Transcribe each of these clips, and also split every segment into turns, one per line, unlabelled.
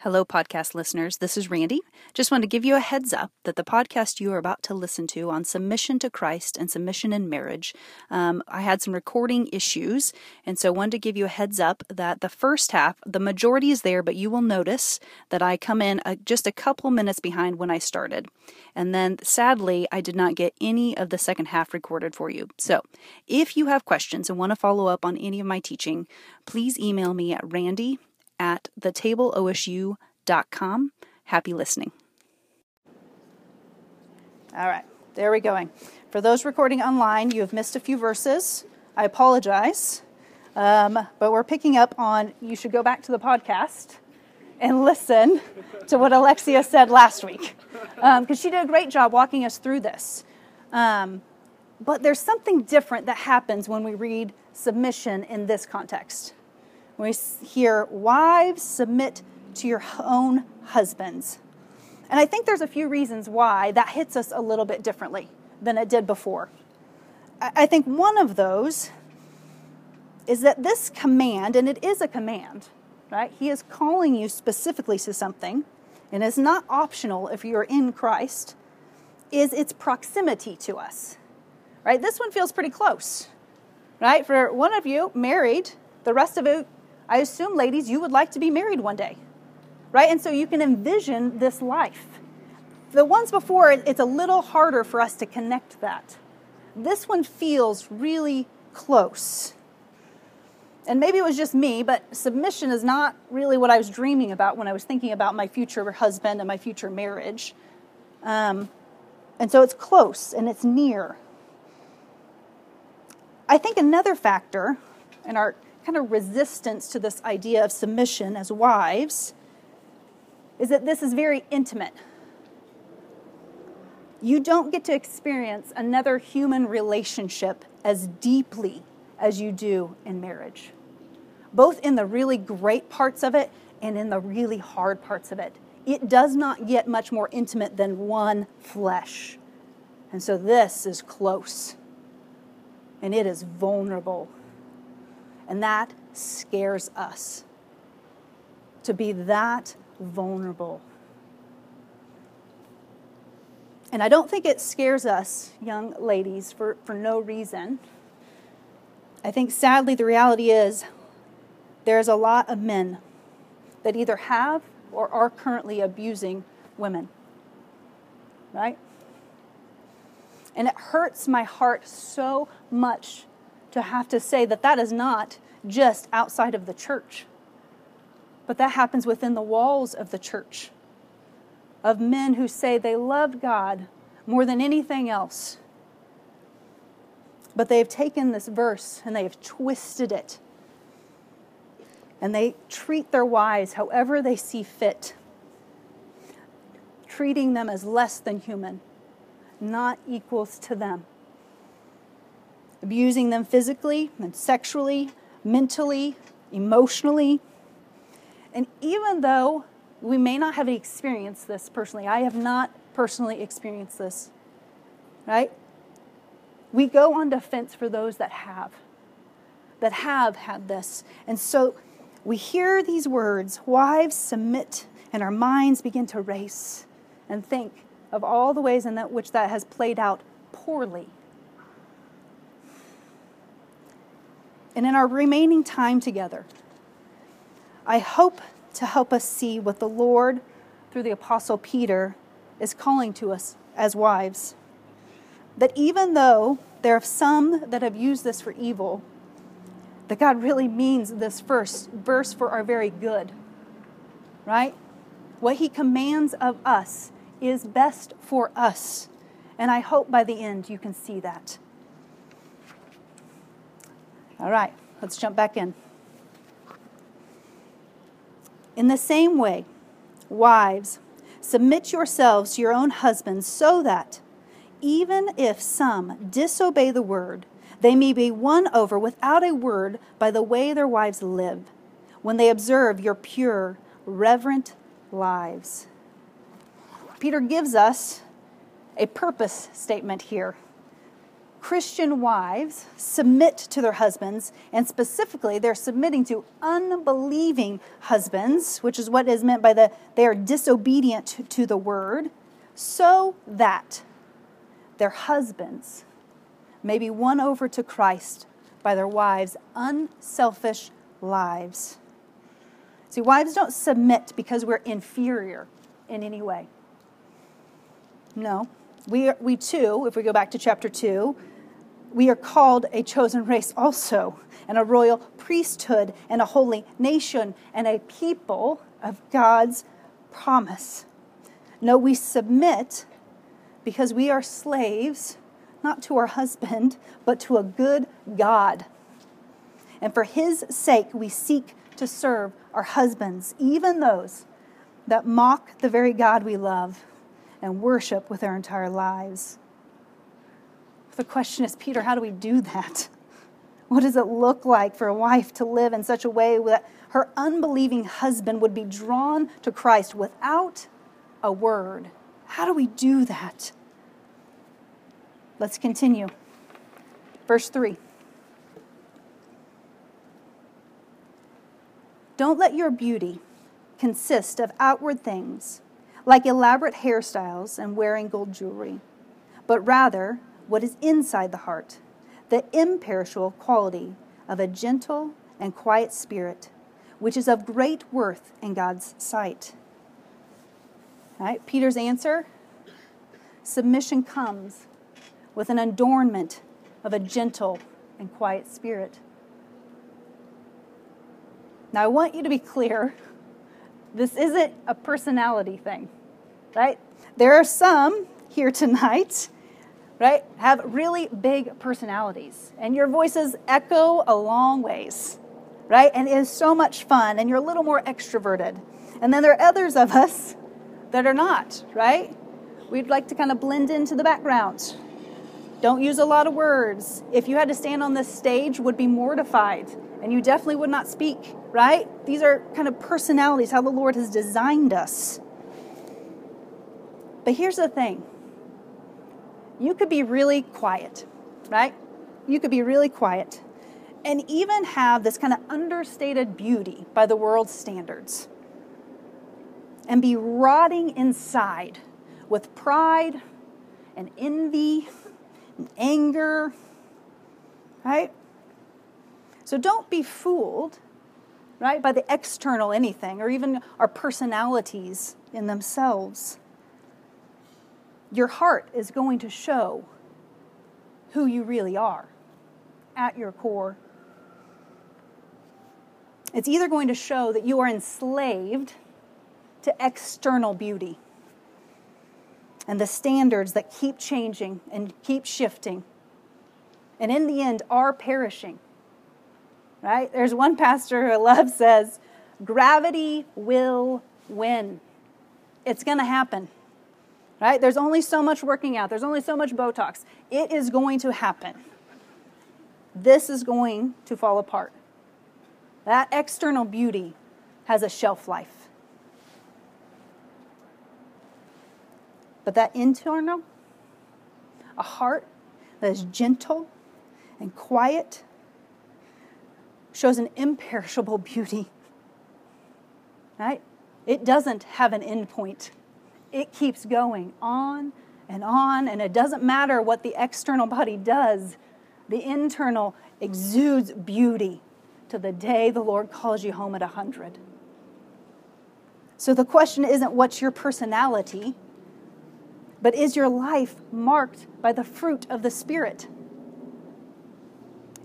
Hello, podcast listeners. This is Randy. Just want to give you a heads up that the podcast you are about to listen to on submission to Christ and submission in marriage, um, I had some recording issues. And so, wanted to give you a heads up that the first half, the majority is there, but you will notice that I come in a, just a couple minutes behind when I started. And then, sadly, I did not get any of the second half recorded for you. So, if you have questions and want to follow up on any of my teaching, please email me at randy at thetableosu.com. Happy listening. All right, there we going. For those recording online, you have missed a few verses. I apologize. Um, but we're picking up on you should go back to the podcast and listen to what Alexia said last week because um, she did a great job walking us through this. Um, but there's something different that happens when we read submission in this context we hear, Wives, submit to your own husbands. And I think there's a few reasons why that hits us a little bit differently than it did before. I think one of those is that this command, and it is a command, right? He is calling you specifically to something, and it's not optional if you're in Christ, is its proximity to us, right? This one feels pretty close, right? For one of you, married, the rest of it I assume, ladies, you would like to be married one day, right? And so you can envision this life. The ones before, it's a little harder for us to connect that. This one feels really close. And maybe it was just me, but submission is not really what I was dreaming about when I was thinking about my future husband and my future marriage. Um, and so it's close and it's near. I think another factor in our kind of resistance to this idea of submission as wives is that this is very intimate. You don't get to experience another human relationship as deeply as you do in marriage, both in the really great parts of it and in the really hard parts of it. It does not get much more intimate than one flesh. And so this is close and it is vulnerable and that scares us to be that vulnerable. And I don't think it scares us, young ladies, for, for no reason. I think sadly the reality is there's a lot of men that either have or are currently abusing women. Right? And it hurts my heart so much to have to say that that is not just outside of the church, but that happens within the walls of the church of men who say they love God more than anything else. But they have taken this verse and they have twisted it. And they treat their wives however they see fit, treating them as less than human, not equals to them abusing them physically and sexually, mentally, emotionally. And even though we may not have experienced this personally, I have not personally experienced this, right? We go on defense for those that have, that have had this. And so we hear these words, wives submit, and our minds begin to race and think of all the ways in that which that has played out poorly and in our remaining time together, I hope to help us see what the Lord, through the Apostle Peter, is calling to us as wives. That even though there are some that have used this for evil, that God really means this first verse for our very good. Right? What He commands of us is best for us. And I hope by the end you can see that. All right, let's jump back in. In the same way, wives, submit yourselves to your own husbands so that, even if some disobey the word, they may be won over without a word by the way their wives live, when they observe your pure, reverent lives. Peter gives us a purpose statement here Christian wives submit to their husbands, and specifically, they're submitting to unbelieving husbands, which is what is meant by the they are disobedient to the word, so that their husbands may be won over to Christ by their wives' unselfish lives. See, wives don't submit because we're inferior in any way. No. We, we too, if we go back to chapter 2, we are called a chosen race also, and a royal priesthood, and a holy nation, and a people of God's promise. No, we submit because we are slaves, not to our husband, but to a good God. And for his sake, we seek to serve our husbands, even those that mock the very God we love and worship with our entire lives. The question is, Peter, how do we do that? What does it look like for a wife to live in such a way that her unbelieving husband would be drawn to Christ without a word? How do we do that? Let's continue. Verse 3. Don't let your beauty consist of outward things, like elaborate hairstyles and wearing gold jewelry, but rather what is inside the heart, the imperishable quality of a gentle and quiet spirit, which is of great worth in God's sight. All right, Peter's answer submission comes with an adornment of a gentle and quiet spirit. Now, I want you to be clear this isn't a personality thing, right? There are some here tonight, right, have really big personalities, and your voices echo a long ways, right? And it is so much fun, and you're a little more extroverted. And then there are others of us that are not, right? We'd like to kind of blend into the background. Don't use a lot of words. If you had to stand on this stage, would be mortified and you definitely would not speak, right? These are kind of personalities, how the Lord has designed us. But here's the thing you could be really quiet, right? You could be really quiet and even have this kind of understated beauty by the world's standards and be rotting inside with pride and envy and anger, right? So don't be fooled, right, by the external anything or even our personalities in themselves. Your heart is going to show who you really are at your core. It's either going to show that you are enslaved to external beauty and the standards that keep changing and keep shifting, and in the end are perishing right? There's one pastor who I love says, gravity will win. It's going to happen, right? There's only so much working out, there's only so much Botox. It is going to happen. This is going to fall apart. That external beauty has a shelf life. But that internal, a heart that is gentle and quiet shows an imperishable beauty. Right? It doesn't have an end point. It keeps going on and on, and it doesn't matter what the external body does, the internal exudes beauty to the day the Lord calls you home at a 100. So the question isn't what's your personality, but is your life marked by the fruit of the Spirit?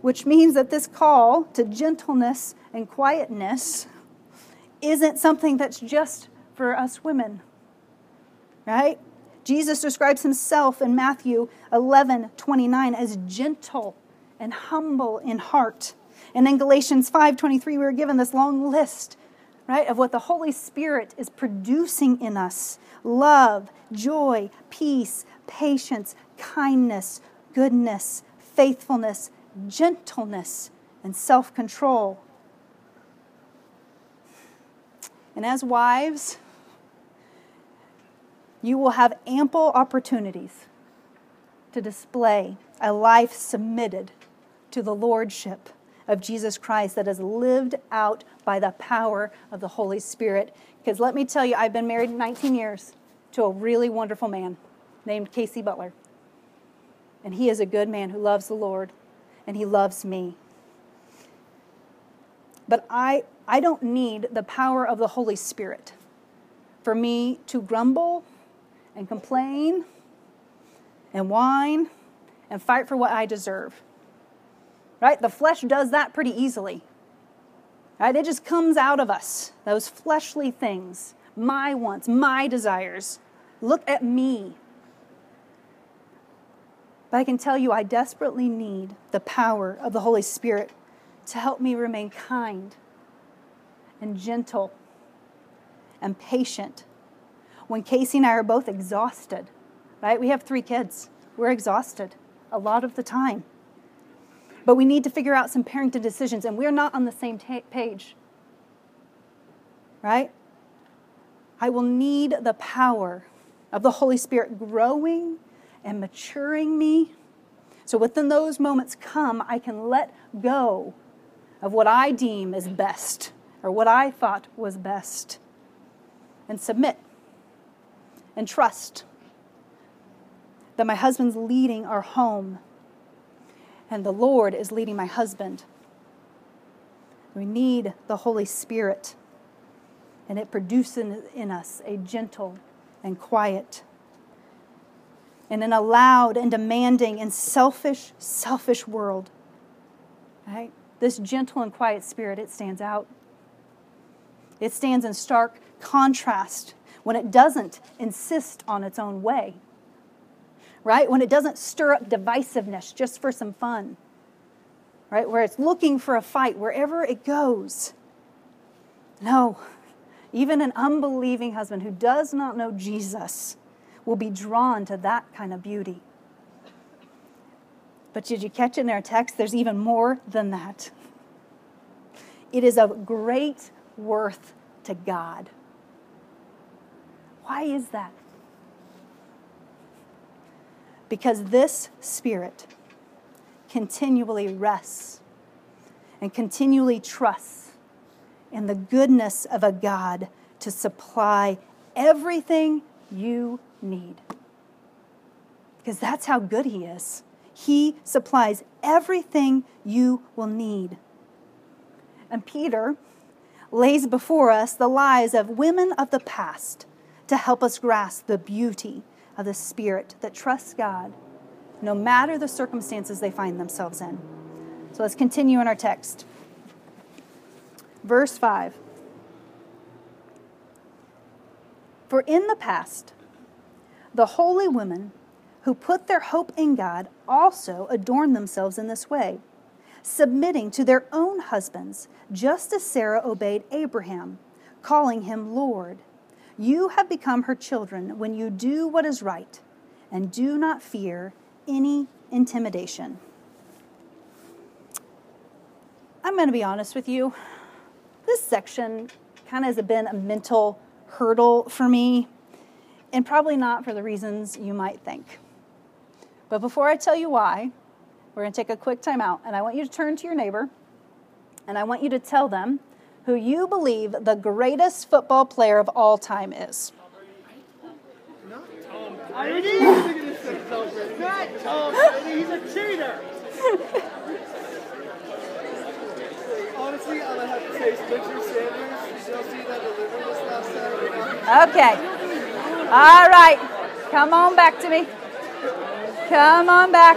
which means that this call to gentleness and quietness isn't something that's just for us women, right? Jesus describes himself in Matthew 11 29 as gentle and humble in heart. And in Galatians 5 23, we were given this long list, right, of what the Holy Spirit is producing in us love, joy, peace, patience, kindness, goodness, faithfulness, gentleness, and self control. And as wives, you will have ample opportunities to display a life submitted to the lordship of Jesus Christ that is lived out by the power of the Holy Spirit. Because let me tell you, I've been married 19 years to a really wonderful man named Casey Butler. And he is a good man who loves the Lord, and he loves me. But I, I don't need the power of the Holy Spirit for me to grumble and complain and whine and fight for what I deserve. Right? The flesh does that pretty easily. Right? It just comes out of us, those fleshly things, my wants, my desires. Look at me. But I can tell you, I desperately need the power of the Holy Spirit to help me remain kind and gentle and patient when Casey and I are both exhausted, right? We have three kids. We're exhausted a lot of the time. But we need to figure out some parenting decisions, and we're not on the same page, right? I will need the power of the Holy Spirit growing and maturing me. So within those moments come, I can let go of what I deem is best or what I thought was best and submit and trust that my husband's leading our home and the Lord is leading my husband. We need the Holy Spirit, and it produces in us a gentle and quiet and in a loud and demanding and selfish, selfish world. Right? This gentle and quiet spirit, it stands out. It stands in stark contrast when it doesn't insist on its own way, right? When it doesn't stir up divisiveness just for some fun, right? Where it's looking for a fight wherever it goes. No, even an unbelieving husband who does not know Jesus will be drawn to that kind of beauty. But did you catch in our text? There's even more than that. It is of great worth to God. Why is that? Because this Spirit continually rests and continually trusts in the goodness of a God to supply everything you need. Because that's how good He is. He supplies everything you will need. And Peter lays before us the lives of women of the past to help us grasp the beauty of the spirit that trusts God no matter the circumstances they find themselves in. So let's continue in our text. Verse 5 For in the past, the holy women who put their hope in God also adorned themselves in this way, submitting to their own husbands, just as Sarah obeyed Abraham, calling him Lord. You have become her children when you do what is right and do not fear any intimidation. I'm going to be honest with you. This section kind of has been a mental hurdle for me, and probably not for the reasons you might think. But before I tell you why, we're going to take a quick time out, and I want you to turn to your neighbor, and I want you to tell them who you believe the greatest football player of all time is.
I already Not Tom Brady. He's a cheater. Honestly, I'm gonna have to say Spencer Sanders. You see that delivery this last Saturday?
Okay. All right. Come on back to me. Come on back.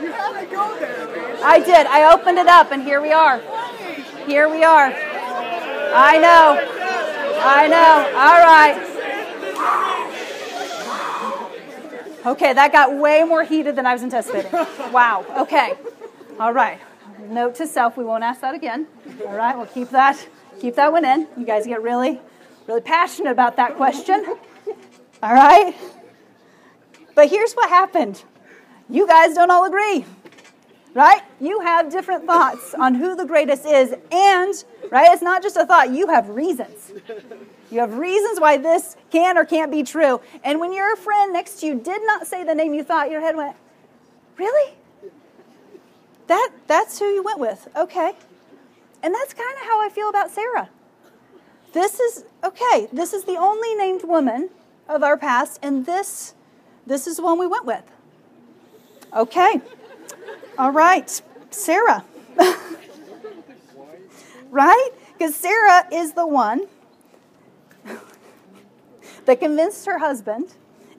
You had to go there.
I did. I opened it up, and here we are. Here we are. I know. I know. All right. Okay, that got way more heated than I was anticipating. Wow. Okay. All right. Note to self, we won't ask that again. All right, we'll keep that keep that one in. You guys get really really passionate about that question. All right? But here's what happened. You guys don't all agree. Right? You have different thoughts on who the greatest is, and, right, it's not just a thought, you have reasons. You have reasons why this can or can't be true. And when your friend next to you did not say the name you thought, your head went, Really? That, that's who you went with. Okay. And that's kind of how I feel about Sarah. This is, okay, this is the only named woman of our past, and this, this is the one we went with. Okay. All right. Sarah. right? Because Sarah is the one that convinced her husband,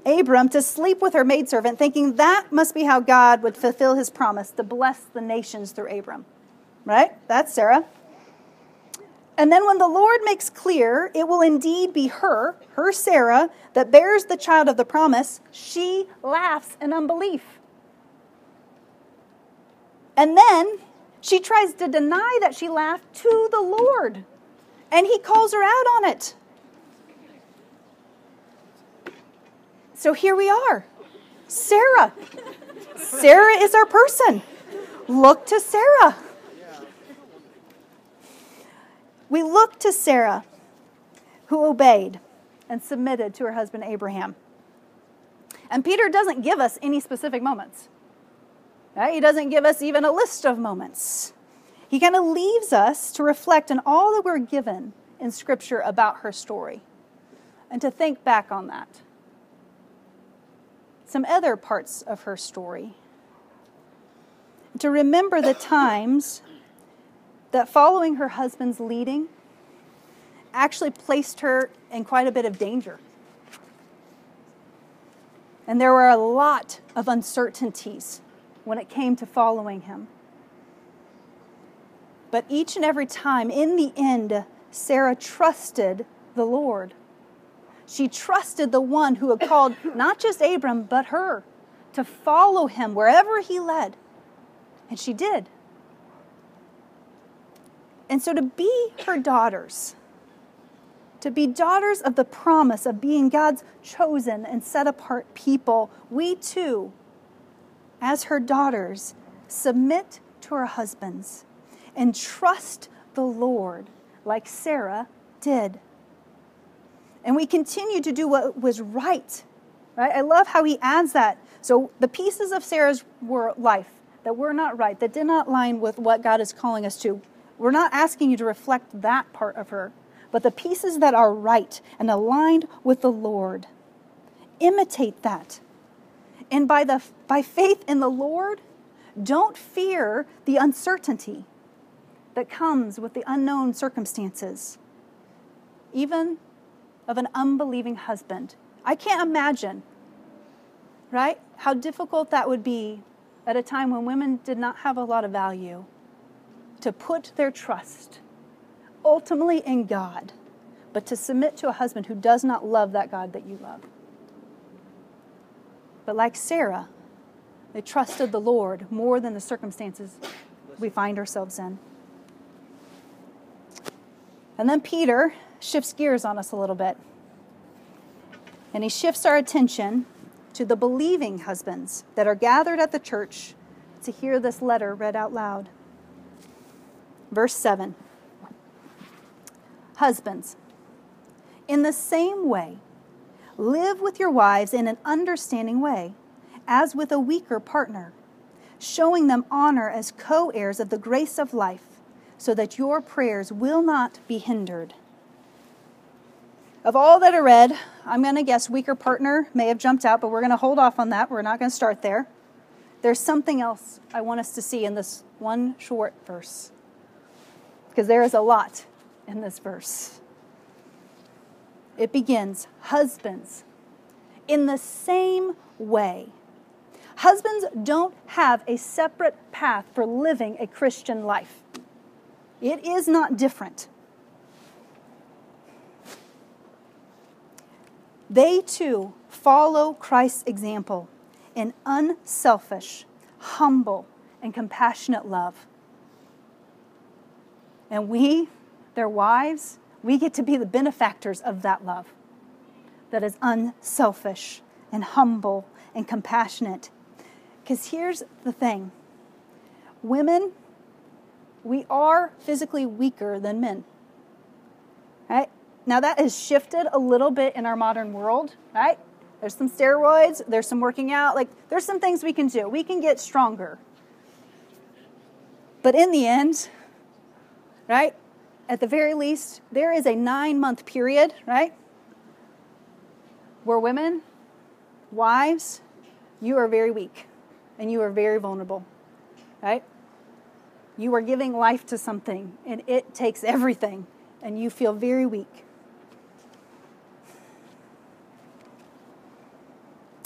Abram, to sleep with her maidservant, thinking that must be how God would fulfill his promise to bless the nations through Abram. Right? That's Sarah. And then when the Lord makes clear it will indeed be her, her Sarah, that bears the child of the promise, she laughs in unbelief. And then she tries to deny that she laughed to the Lord. And he calls her out on it. So here we are. Sarah. Sarah is our person. Look to Sarah. We look to Sarah, who obeyed and submitted to her husband Abraham. And Peter doesn't give us any specific moments. Right? He doesn't give us even a list of moments. He kind of leaves us to reflect on all that we're given in Scripture about her story and to think back on that. Some other parts of her story. To remember the times that following her husband's leading actually placed her in quite a bit of danger. And there were a lot of uncertainties when it came to following him. But each and every time, in the end, Sarah trusted the Lord. She trusted the one who had called not just Abram, but her to follow him wherever he led. And she did. And so to be her daughters, to be daughters of the promise of being God's chosen and set apart people, we too as her daughters, submit to her husbands and trust the Lord like Sarah did. And we continue to do what was right. Right? I love how he adds that. So the pieces of Sarah's were life that were not right, that did not line with what God is calling us to, we're not asking you to reflect that part of her, but the pieces that are right and aligned with the Lord. Imitate that and by, the, by faith in the Lord, don't fear the uncertainty that comes with the unknown circumstances, even of an unbelieving husband. I can't imagine, right, how difficult that would be at a time when women did not have a lot of value to put their trust ultimately in God, but to submit to a husband who does not love that God that you love. But like Sarah, they trusted the Lord more than the circumstances we find ourselves in. And then Peter shifts gears on us a little bit. And he shifts our attention to the believing husbands that are gathered at the church to hear this letter read out loud. Verse 7 Husbands, in the same way, Live with your wives in an understanding way, as with a weaker partner, showing them honor as co heirs of the grace of life, so that your prayers will not be hindered. Of all that are read, I'm going to guess weaker partner may have jumped out, but we're going to hold off on that. We're not going to start there. There's something else I want us to see in this one short verse, because there is a lot in this verse it begins Husbands, in the same way. Husbands don't have a separate path for living a Christian life, it is not different. They too follow Christ's example in unselfish, humble, and compassionate love. And we, their wives, we get to be the benefactors of that love that is unselfish and humble and compassionate. Because here's the thing women, we are physically weaker than men. Right? Now that has shifted a little bit in our modern world, right? There's some steroids, there's some working out, like there's some things we can do. We can get stronger. But in the end, right? At the very least, there is a 9-month period, right? Where women, wives, you are very weak and you are very vulnerable, right? You are giving life to something and it takes everything and you feel very weak.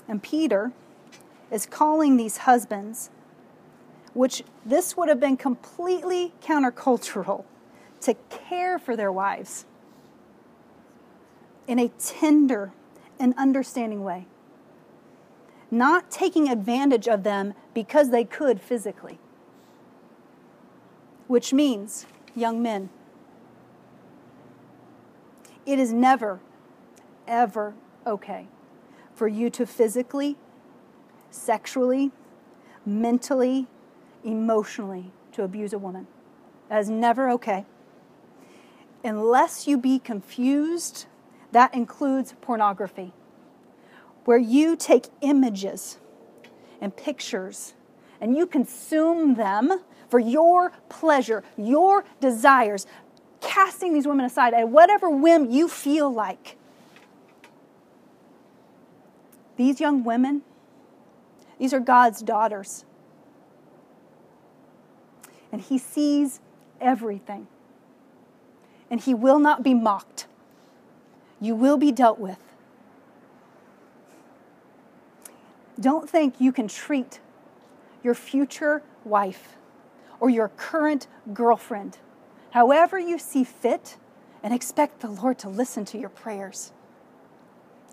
And Peter is calling these husbands, which this would have been completely countercultural, to care for their wives in a tender and understanding way, not taking advantage of them because they could physically. Which means, young men, it is never, ever okay for you to physically, sexually, mentally, emotionally to abuse a woman. That is never okay. Unless you be confused, that includes pornography, where you take images and pictures and you consume them for your pleasure, your desires, casting these women aside at whatever whim you feel like. These young women, these are God's daughters. And He sees everything. And He will not be mocked. You will be dealt with. Don't think you can treat your future wife or your current girlfriend however you see fit and expect the Lord to listen to your prayers.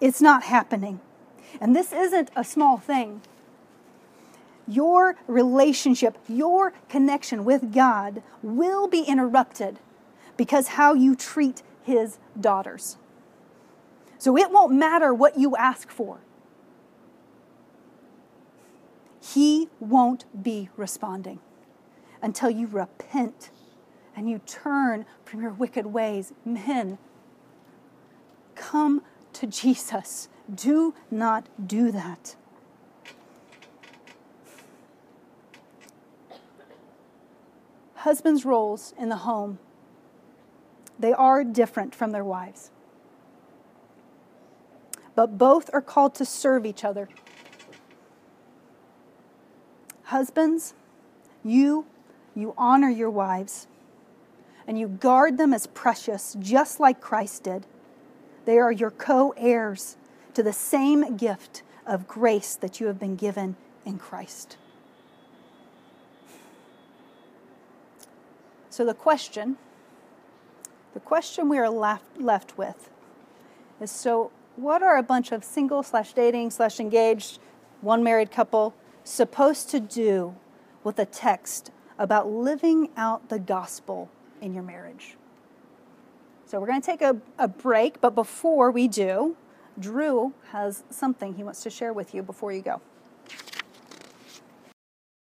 It's not happening. And this isn't a small thing. Your relationship, your connection with God will be interrupted because how you treat his daughters. So it won't matter what you ask for. He won't be responding until you repent and you turn from your wicked ways. Men, come to Jesus. Do not do that. Husbands' roles in the home, they are different from their wives. But both are called to serve each other. Husbands, you you honor your wives and you guard them as precious just like Christ did. They are your co-heirs to the same gift of grace that you have been given in Christ. So the question, the question we are left, left with is so what are a bunch of single slash dating slash engaged, one married couple supposed to do with a text about living out the gospel in your marriage? So we're going to take a, a break, but before we do, Drew has something he wants to share with you before you go.